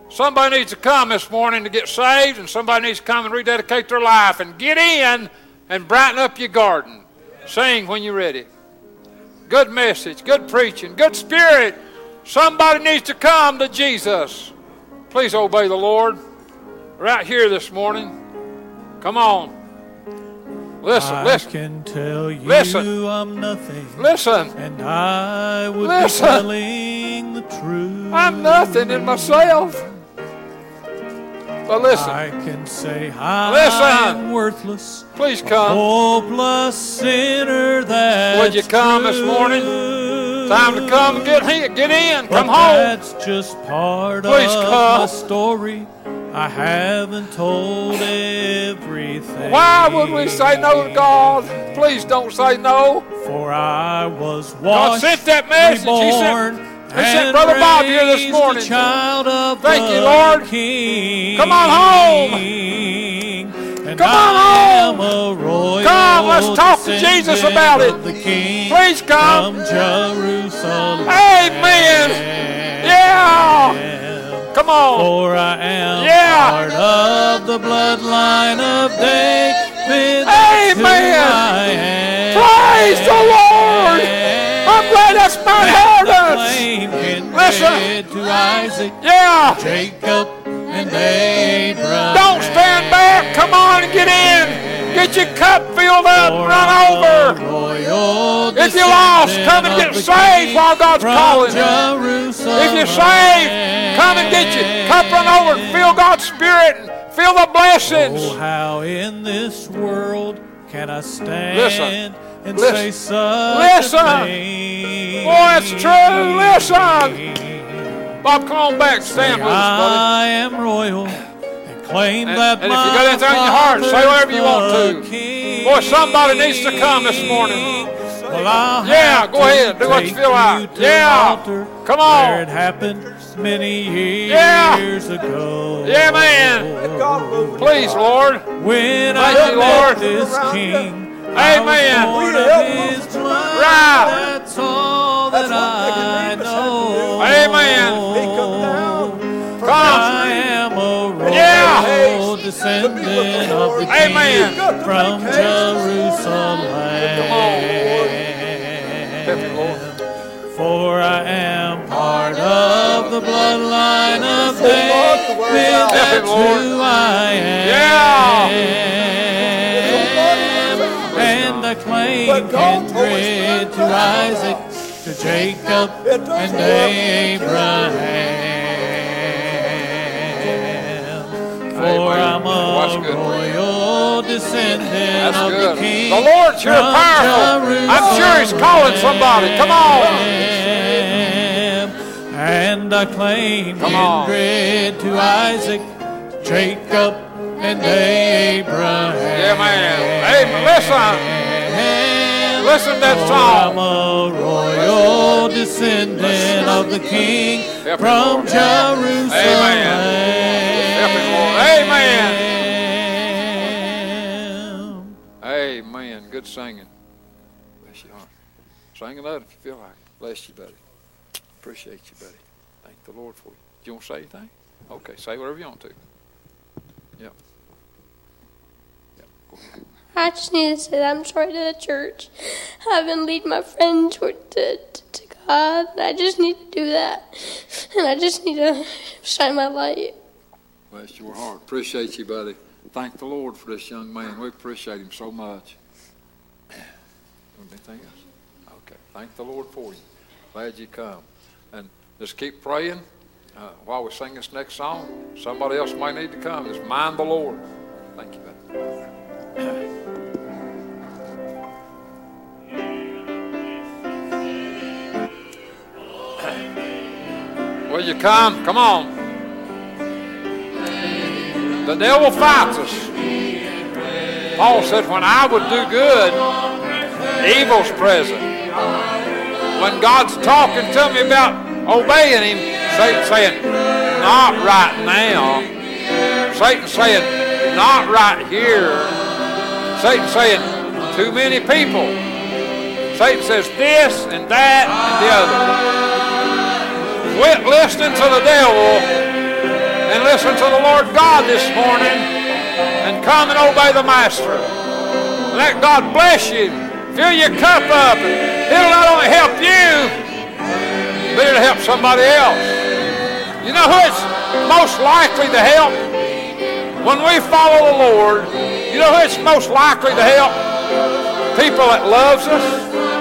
Somebody needs to come this morning to get saved, and somebody needs to come and rededicate their life and get in and brighten up your garden. Sing when you're ready. Good message, good preaching, good spirit. Somebody needs to come to Jesus. Please obey the Lord. Right here this morning. Come on. Listen, I listen, can tell you Listen. I'm nothing, listen. and I would Listen. be telling the truth. I'm nothing in myself. But listen, I can say I Listen. am worthless, please come. hopeless sinner. That's Would you come this morning? Time to come and get get in, But come home. That's just part Please of come. the story. I haven't told everything. Why would we say no to God? Please don't say no. For I was God washed, sent that message. He sent, reborn, He sent Brother Bob here this morning. child of Thank you, Lord. King. Come on home. And Come on home. am a royal Come, let's talk to Jesus about it. of The King Please come. Amen. Yeah. Come on. For I am Yeah. part of the bloodline of David. Amen. I am. Praise the Lord. I'm glad that's my inheritance. Listen. to Isaac, Yeah. Jacob, and Abraham. Don't stand back. Come on and get in. Get your cup filled up. Run over. If you're lost, come and get saved while God's calling. If you're saved, come and get your cup run over and feel God's Spirit and feel the blessings. Oh, how in this world can I stand Listen. and Listen. say such Listen. a thing? Boy, it's true. Listen. Bob, come on back. Stand with us, buddy. I am royal claim And- that and if you my got anything in your heart, say whatever you want to. the King. Boy, somebody needs to come this morning. Well, I'll Yeah, go ahead. Do what you take feel like. you Yeah. altar Come on. Where it happened many years Yeah. ago. Yeah, man. God move. Please, Lord. When Thank I you, met Lord. this king, Amen. I was born of his blood. Right. That's all That's that I Nicodemus know. Amen. Descendant of the Amen. king from Jerusalem. Help me, Lord. For I am part of the bloodline of the David. word out. Help That's who I am. And I claim kindred to. Isaac, to Jacob, and. Abraham. For I'm a royal descendant of the King. The Lord's sure from powerful. I'm sure He's calling somebody. Come on. And I claim Come on. kindred to Isaac, Jacob, and Abraham. Yeah, man. Amen. Listen. Listen to that I'm a royal descendant of the King from Jerusalem. Lord. Amen. Amen. Good singing. Bless your heart. Sing it out if you feel like it. Bless you, buddy. Appreciate you, buddy. Thank the Lord for you. Do you want to say anything? Okay, say whatever you want to. Yep. Yep. Go ahead. I just need to say that I'm sorry to the church. I've been leading my friend toward to, to, to God. and I just need to do that. And I just need to shine my light. Bless your heart. Appreciate you, buddy. Thank the Lord for this young man. We appreciate him so much. Anything else? Okay. Thank the Lord for you. Glad you come. And just keep praying uh, while we sing this next song. Somebody else might need to come. Just mind the Lord. Thank you, buddy. Will you come? Come on. The devil fights us. Paul said, when I would do good, evil's present. When God's talking to me about obeying him, Satan saying, not right now. Satan saying, not right here. Satan saying, too many people. Satan says this and that and the other. Quit listening to the devil and listen to the Lord God this morning and come and obey the Master. Let God bless you. Fill your cup up. It'll not only help you, but it'll help somebody else. You know who it's most likely to help? When we follow the Lord, you know who it's most likely to help? People that loves us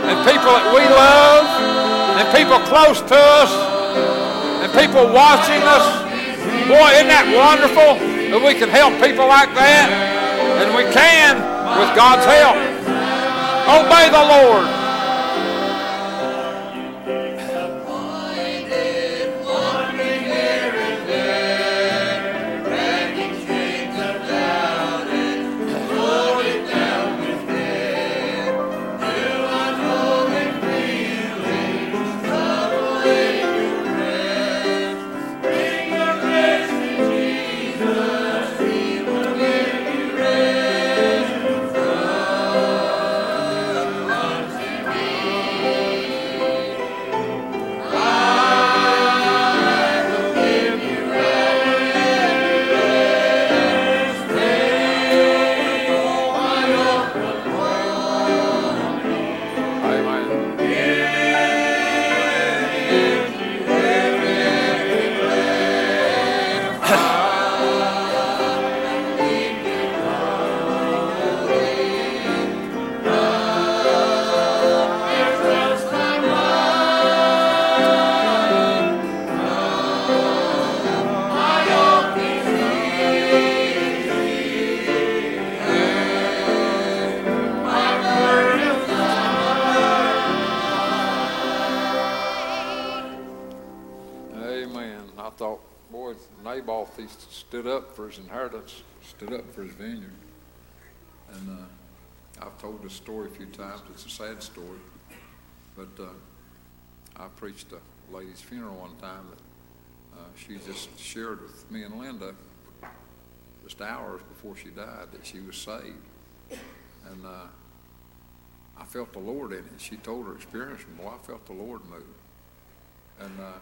and people that we love and people close to us and people watching us. Boy, isn't that wonderful that we can help people like that? And we can with God's help. Obey the Lord. Stood up for his inheritance, stood up for his vineyard. And uh, I've told this story a few times. It's a sad story. But uh, I preached a lady's funeral one time that uh, she just shared with me and Linda just hours before she died that she was saved. And uh, I felt the Lord in it. She told her experience, and boy, I felt the Lord move. And uh,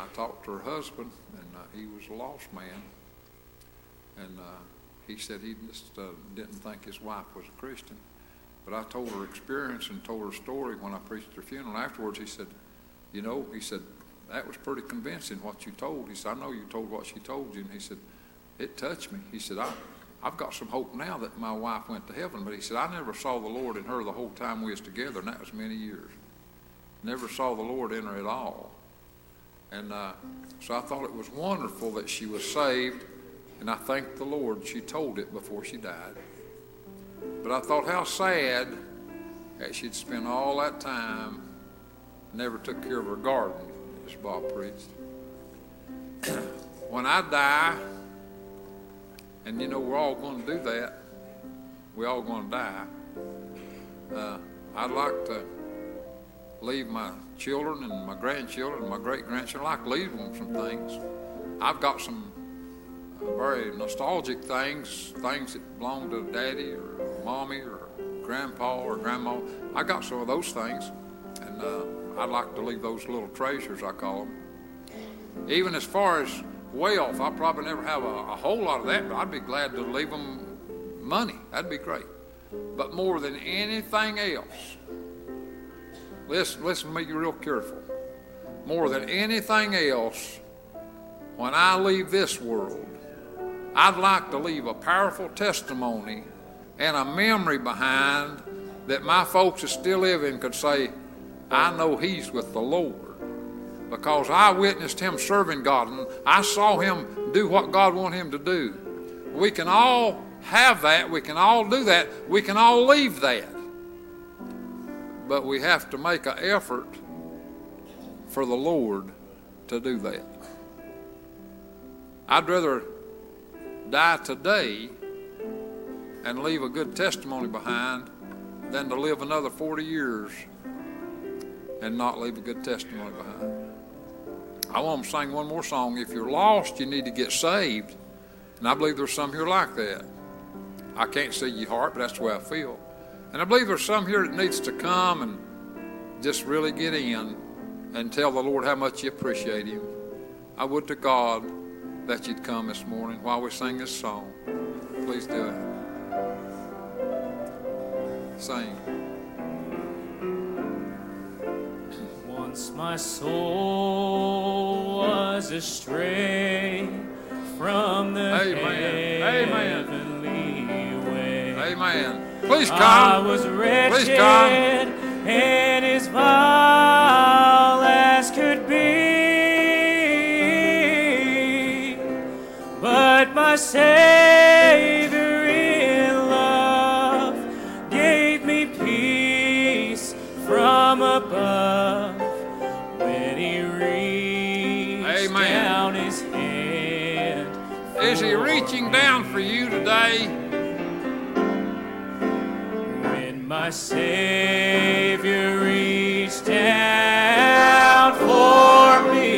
I talked to her husband, and uh, he was a lost man. And uh, he said he just uh, didn't think his wife was a Christian. But I told her experience and told her story when I preached her funeral. Afterwards, he said, You know, he said, that was pretty convincing what you told. He said, I know you told what she told you. And he said, It touched me. He said, I, I've got some hope now that my wife went to heaven. But he said, I never saw the Lord in her the whole time we was together, and that was many years. Never saw the Lord in her at all. And uh, so I thought it was wonderful that she was saved, and I thanked the Lord she told it before she died. But I thought how sad that she'd spent all that time, never took care of her garden, as Bob preached. when I die, and you know we're all going to do that, we're all going to die. Uh, I'd like to leave my children and my grandchildren and my great grandchildren. I'd like to leave them some things. I've got some uh, very nostalgic things, things that belong to daddy or mommy or grandpa or grandma. I got some of those things, and uh, I'd like to leave those little treasures, I call them. Even as far as wealth, I'll probably never have a, a whole lot of that, but I'd be glad to leave them money. That'd be great. But more than anything else, listen, listen to me real careful. More than anything else, when I leave this world, I'd like to leave a powerful testimony and a memory behind that my folks that still living could say, I know he's with the Lord. Because I witnessed him serving God and I saw him do what God wanted him to do. We can all have that. We can all do that. We can all leave that. But we have to make an effort for the Lord to do that. I'd rather die today and leave a good testimony behind than to live another 40 years and not leave a good testimony behind. I want to sing one more song. If you're lost, you need to get saved. And I believe there's some here like that. I can't see your heart, but that's the way I feel. And I believe there's some here that needs to come and just really get in and tell the Lord how much you appreciate Him. I would to God that you'd come this morning while we sing this song. Please do it. Sing. Once my soul was astray from the Amen. Amen. way. Amen. Please I come. was Please wretched come. and as vile as could be, but my Savior in love gave me peace from above when He reached Amen. down His hand. Is He reaching down for you today? Savior reached down for me,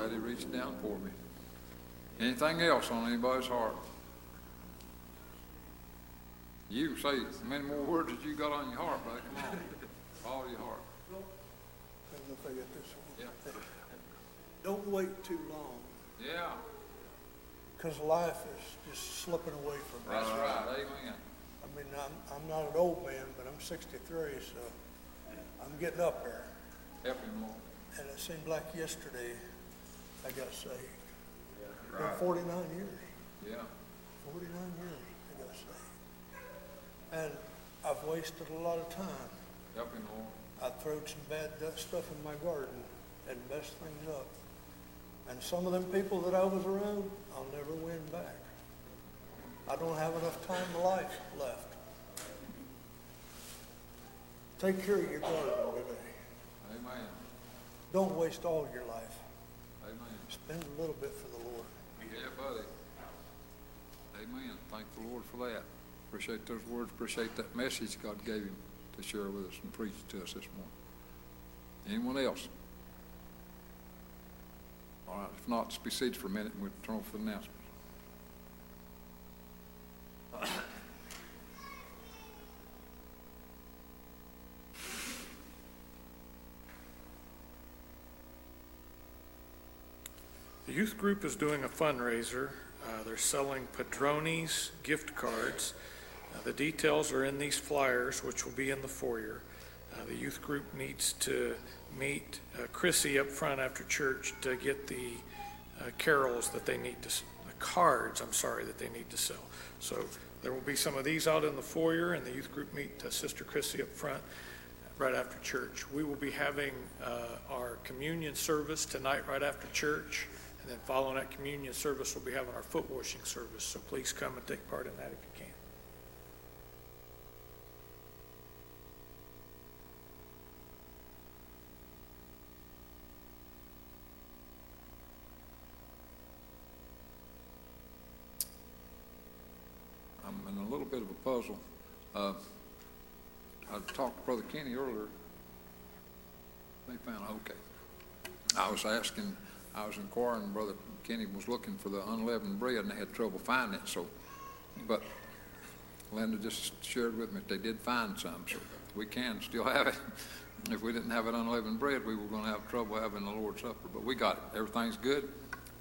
Glad He reached down for me. Anything else on anybody's heart? You say as many more words as you got on your heart, buddy. Come on. All your heart. I don't know if I got this one. Yeah. Don't wait too long, Yeah. because life is just slipping away from us. That's right. Amen. I mean, I'm, I'm not an old man, but I'm sixty-three, so I'm getting up there. Help him, Lord. And it seemed like yesterday I got saved. In forty-nine years, Yeah. forty-nine years I got saved. And I've wasted a lot of time. Help him, Lord. I throwed some bad stuff in my garden and messed things up. And some of them people that I was around, I'll never win back. I don't have enough time in life left. Take care of your garden today. Amen. Don't waste all your life. Spend a little bit for the Lord. Yeah, buddy. Amen. Thank the Lord for that. Appreciate those words. Appreciate that message God gave him to share with us and preach to us this morning. Anyone else? All right, if not, just be seated for a minute and we'll turn off the announcements. The youth group is doing a fundraiser. Uh, They're selling Padronis gift cards. Uh, The details are in these flyers, which will be in the foyer. Uh, The youth group needs to meet uh, Chrissy up front after church to get the uh, carols that they need to, the cards, I'm sorry, that they need to sell. So there will be some of these out in the foyer, and the youth group meet uh, Sister Chrissy up front right after church. We will be having our communion service tonight right after church, and then following that communion service, we'll be having our foot washing service. So please come and take part in that if you can. I'm in a little bit of a puzzle. Uh, I talked to Brother Kenny earlier. They found, okay. I was asking, I was inquiring, Brother Kenny was looking for the unleavened bread and they had trouble finding it, so, but Linda just shared with me they did find some, so we can still have it. If we didn't have it unleavened bread, we were gonna have trouble having the Lord's Supper, but we got it. Everything's good.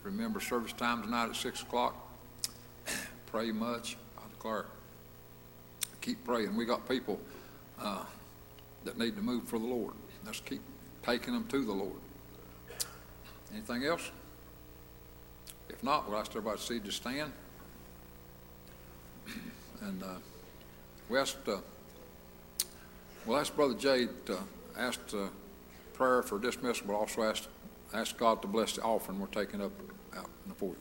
Remember service time tonight at six o'clock. Pray much. I declare, keep praying. We got people, uh, that need to move for the Lord. Let's keep taking them to the Lord. Anything else? If not, we'll ask everybody to see to stand. And, uh, we asked, uh, we'll ask Brother Jade, uh, asked, uh, prayer for dismissal, but also ask, ask God to bless the offering we're taking up out in the fourth.